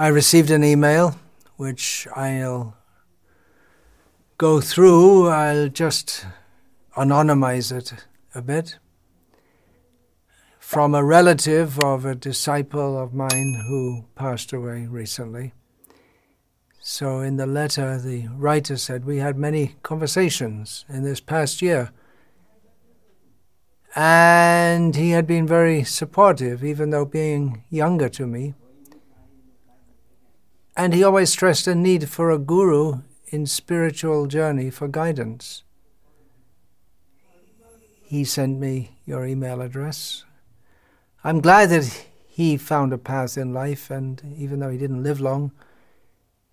I received an email which I'll go through. I'll just anonymize it a bit. From a relative of a disciple of mine who passed away recently. So, in the letter, the writer said, We had many conversations in this past year. And he had been very supportive, even though being younger to me. And he always stressed a need for a guru in spiritual journey for guidance. He sent me your email address. I'm glad that he found a path in life, and even though he didn't live long,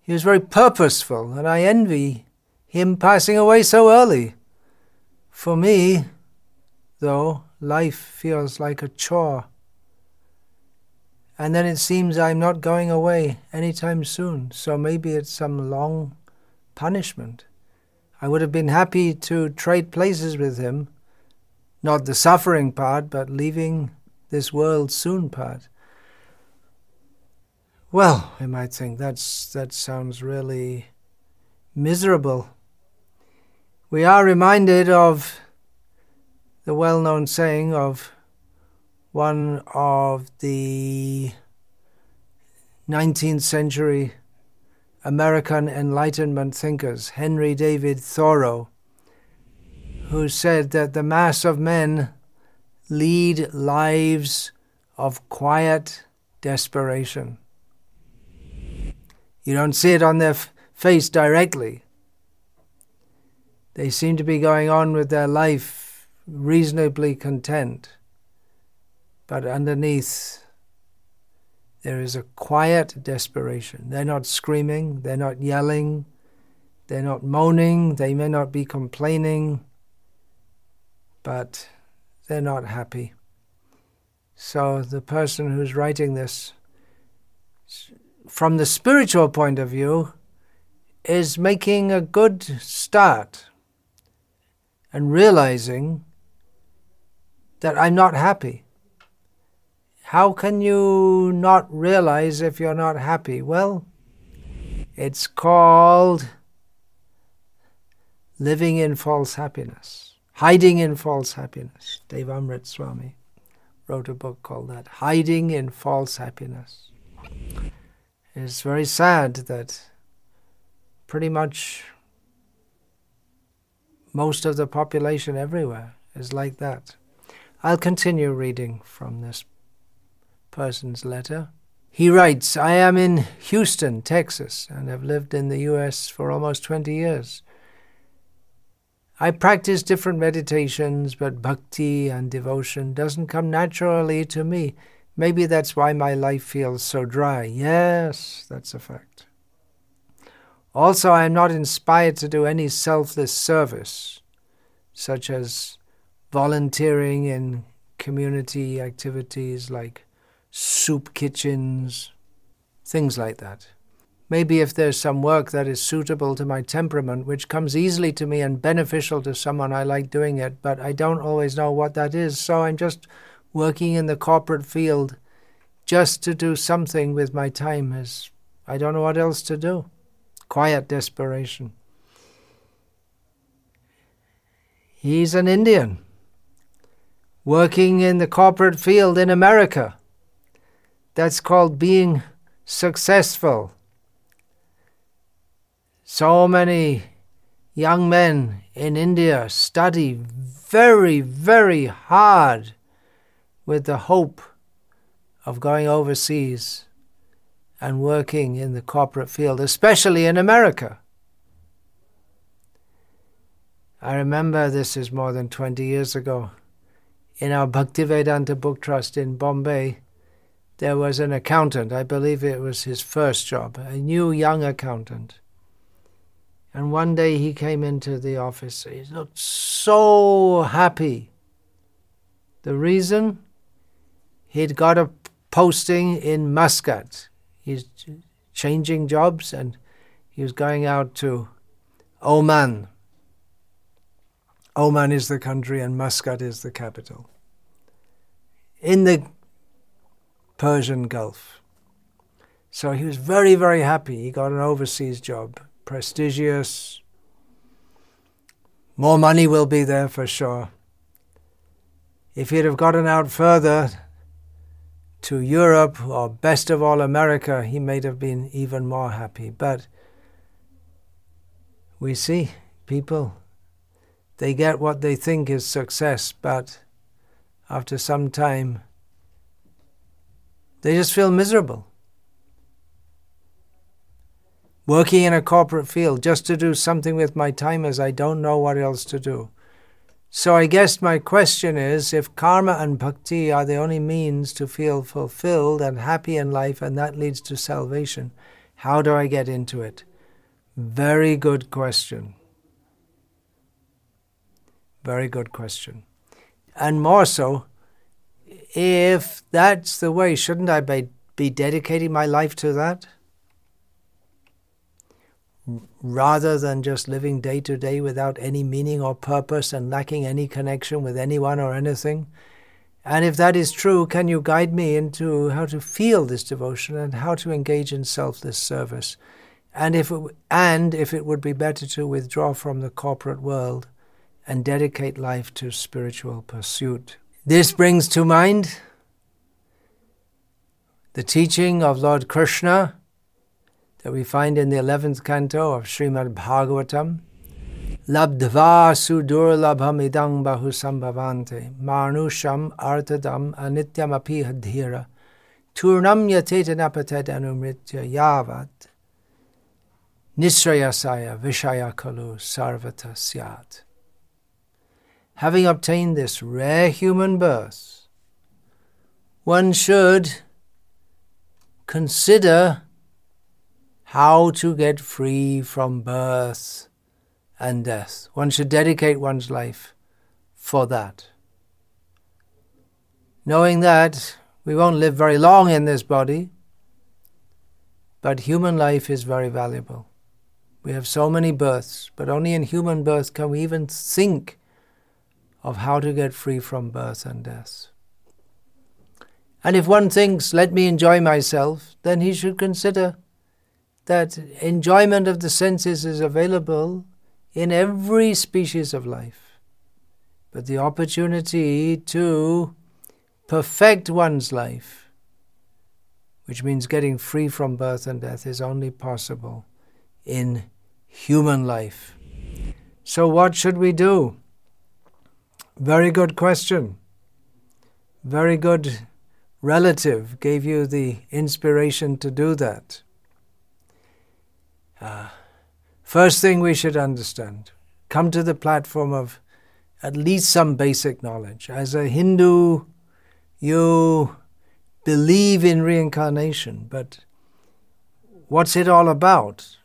he was very purposeful, and I envy him passing away so early. For me, though, life feels like a chore. And then it seems I'm not going away anytime soon, so maybe it's some long punishment. I would have been happy to trade places with him, not the suffering part, but leaving this world soon part. Well, I might think that's that sounds really miserable. We are reminded of the well-known saying of one of the 19th century American Enlightenment thinkers, Henry David Thoreau, who said that the mass of men lead lives of quiet desperation. You don't see it on their f- face directly. They seem to be going on with their life reasonably content. But underneath, there is a quiet desperation. They're not screaming, they're not yelling, they're not moaning, they may not be complaining, but they're not happy. So the person who's writing this from the spiritual point of view, is making a good start and realizing that I'm not happy. How can you not realize if you're not happy? Well, it's called living in false happiness, hiding in false happiness. Devamrita Swami wrote a book called that, Hiding in False Happiness. It's very sad that pretty much most of the population everywhere is like that. I'll continue reading from this person's letter. He writes I am in Houston, Texas, and have lived in the U.S. for almost 20 years. I practice different meditations, but bhakti and devotion doesn't come naturally to me. Maybe that's why my life feels so dry. Yes, that's a fact. Also, I am not inspired to do any selfless service, such as volunteering in community activities like soup kitchens, things like that. Maybe if there's some work that is suitable to my temperament, which comes easily to me and beneficial to someone, I like doing it, but I don't always know what that is, so I'm just working in the corporate field just to do something with my time as I don't know what else to do. Quiet desperation. He's an Indian working in the corporate field in America. That's called being successful. So many young men in India study very, very hard with the hope of going overseas and working in the corporate field, especially in America. I remember this is more than 20 years ago. In our Bhaktivedanta Book Trust in Bombay, there was an accountant. I believe it was his first job, a new young accountant. And one day he came into the office. He looked so happy. The reason? He'd got a posting in Muscat. He's changing jobs and he was going out to Oman. Oman is the country and Muscat is the capital. In the Persian Gulf. So he was very, very happy. He got an overseas job, prestigious. More money will be there for sure. If he'd have gotten out further to Europe or best of all America, he might have been even more happy. But we see people, they get what they think is success, but after some time, they just feel miserable. Working in a corporate field just to do something with my time as I don't know what else to do. So I guess my question is if karma and bhakti are the only means to feel fulfilled and happy in life and that leads to salvation, how do I get into it? Very good question. Very good question. And more so, if that's the way, shouldn't I be, dedicating my life to that? Rather than just living day to day without any meaning or purpose and lacking any connection with anyone or anything? And if that is true, can you guide me into how to feel this devotion and how to engage in selfless service? And if it, and if it would be better to withdraw from the corporate world and dedicate life to spiritual pursuit. This brings to mind the teaching of Lord Krishna that we find in the 11th canto of Srimad Bhagavatam. Labdva sudurlabham idang bahu sambhavante manusham artadam anityam api hadhira turnam yatetanapated anumritya yavat nisrayasaya vishayakalu sarvata syat having obtained this rare human birth, one should consider how to get free from birth and death. One should dedicate one's life for that. Knowing that we won't live very long in this body, but human life is very valuable. We have so many births, but only in human birth can we even think of how to get free from birth and death. And if one thinks, let me enjoy myself, then he should consider that enjoyment of the senses is available in every species of life. But the opportunity to perfect one's life, which means getting free from birth and death, is only possible in human life. So, what should we do? Very good question. Very good relative gave you the inspiration to do that. Uh, first thing we should understand come to the platform of at least some basic knowledge. As a Hindu, you believe in reincarnation, but what's it all about?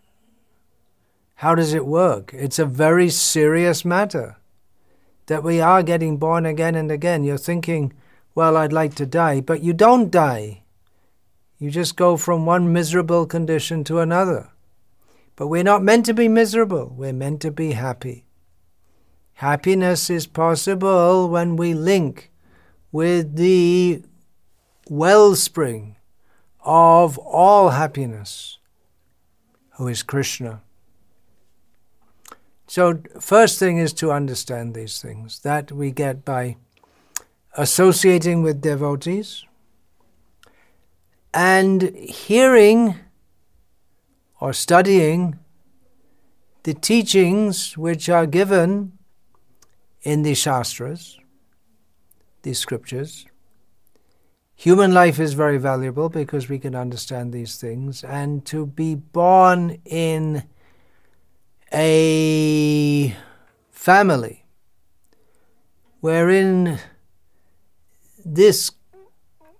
How does it work? It's a very serious matter that we are getting born again and again. You're thinking, well, I'd like to die, but you don't die. You just go from one miserable condition to another. But we're not meant to be miserable, we're meant to be happy. Happiness is possible when we link with the wellspring of all happiness, who is Krishna. So, first thing is to understand these things. That we get by associating with devotees and hearing or studying the teachings which are given in the Shastras, the scriptures. Human life is very valuable because we can understand these things, and to be born in a family wherein this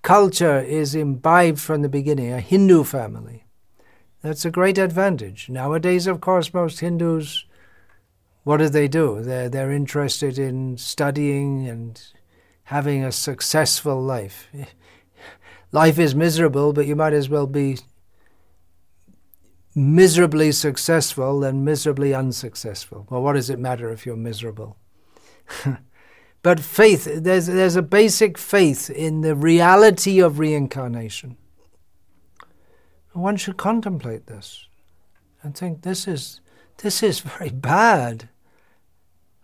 culture is imbibed from the beginning, a Hindu family. That's a great advantage. Nowadays, of course, most Hindus, what do they do? They're, they're interested in studying and having a successful life. Life is miserable, but you might as well be miserably successful than miserably unsuccessful. Well, what does it matter if you're miserable? but faith, there's, there's a basic faith in the reality of reincarnation. One should contemplate this and think this is this is very bad.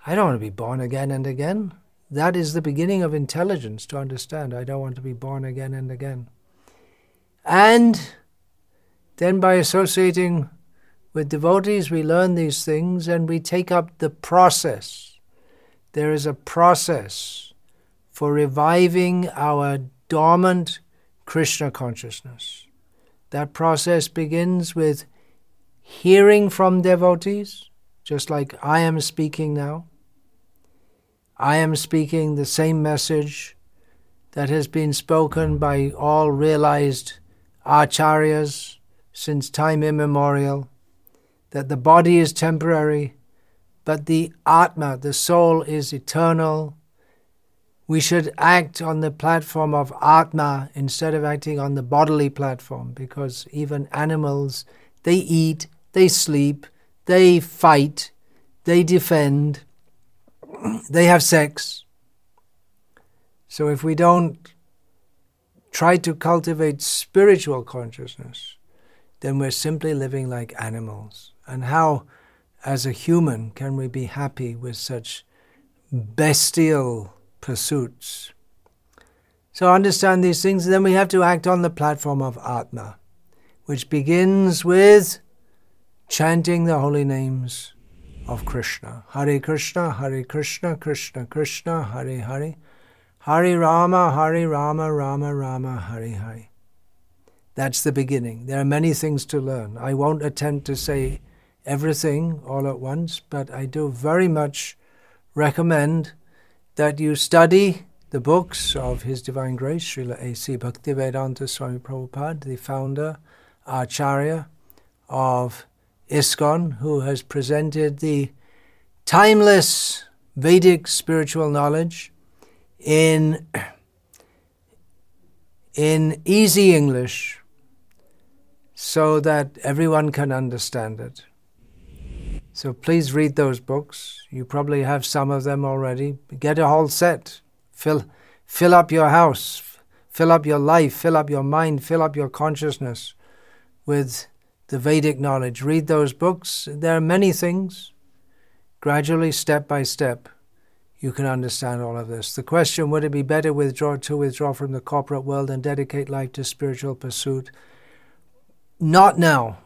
I don't want to be born again and again. That is the beginning of intelligence to understand. I don't want to be born again and again. And then by associating with devotees, we learn these things and we take up the process. There is a process for reviving our dormant Krishna consciousness. That process begins with hearing from devotees, just like I am speaking now. I am speaking the same message that has been spoken by all realized acharyas since time immemorial that the body is temporary, but the Atma, the soul, is eternal. We should act on the platform of Atma instead of acting on the bodily platform because even animals, they eat, they sleep, they fight, they defend, they have sex. So if we don't try to cultivate spiritual consciousness, then we're simply living like animals. And how, as a human, can we be happy with such bestial pursuits? So understand these things, and then we have to act on the platform of Atma, which begins with chanting the holy names of Krishna. Hare Krishna, Hare Krishna, Krishna Krishna, Hare Hare. Hare Rama, Hare Rama, Rama Rama, Hare Hare. That's the beginning. There are many things to learn. I won't attempt to say everything all at once, but I do very much recommend that you study the books of His Divine Grace, Srila A.C. Bhaktivedanta Swami Prabhupada, the founder, Acharya of ISKCON, who has presented the timeless Vedic spiritual knowledge in, in easy English so that everyone can understand it. So please read those books. You probably have some of them already. Get a whole set. Fill, fill up your house, fill up your life, fill up your mind, fill up your consciousness with the Vedic knowledge. Read those books. There are many things. Gradually, step by step, you can understand all of this. The question would it be better withdraw to withdraw from the corporate world and dedicate life to spiritual pursuit? Not now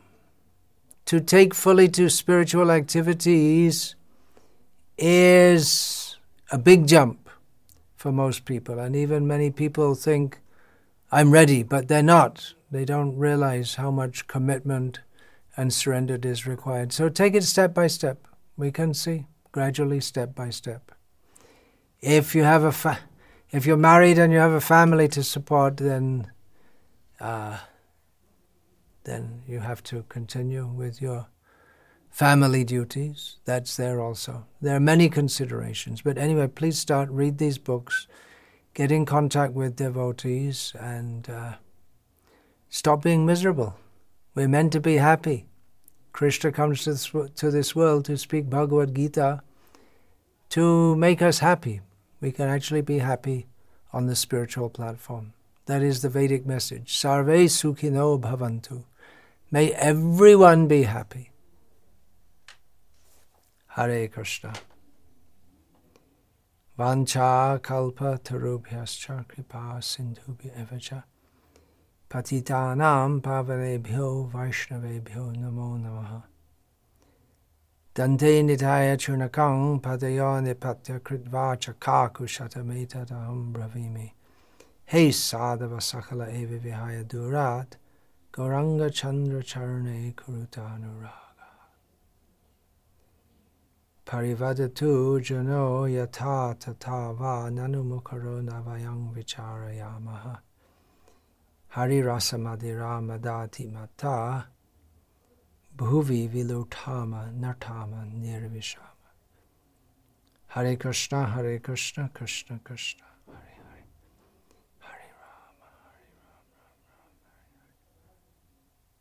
to take fully to spiritual activities is a big jump for most people. And even many people think, I'm ready, but they're not. They don't realize how much commitment and surrender is required. So take it step by step. We can see gradually, step by step. If you have a fa- if you're married and you have a family to support, then uh, then you have to continue with your family duties. That's there also. There are many considerations. But anyway, please start, read these books, get in contact with devotees, and uh, stop being miserable. We're meant to be happy. Krishna comes to this, to this world to speak Bhagavad Gita to make us happy. We can actually be happy on the spiritual platform. That is the Vedic message. Sarve sukhino bhavantu. May everyone be happy. Hare Krishna. Vancha kalpa tarubhyascha kripa sindhubhya evacha. Patitanam pavanebhyo vaishnavebhyo namo namaha. Dante nitaya churnakang padayo nipatya kritvacha kaku shatametadaham bravimi. Hey sadhava sakala eva vihaya durat. Gauranga Chandra Charane Kurutanuraga. Parivadatu Jano Yata Tata Va Nanumukaro Navayang Vicharayamaha. Hari Rasa Madira Madati Mata Bhuvi Vilutama Nartama Nirvishama. Hare Krishna, Hare Krishna, Krishna Krishna.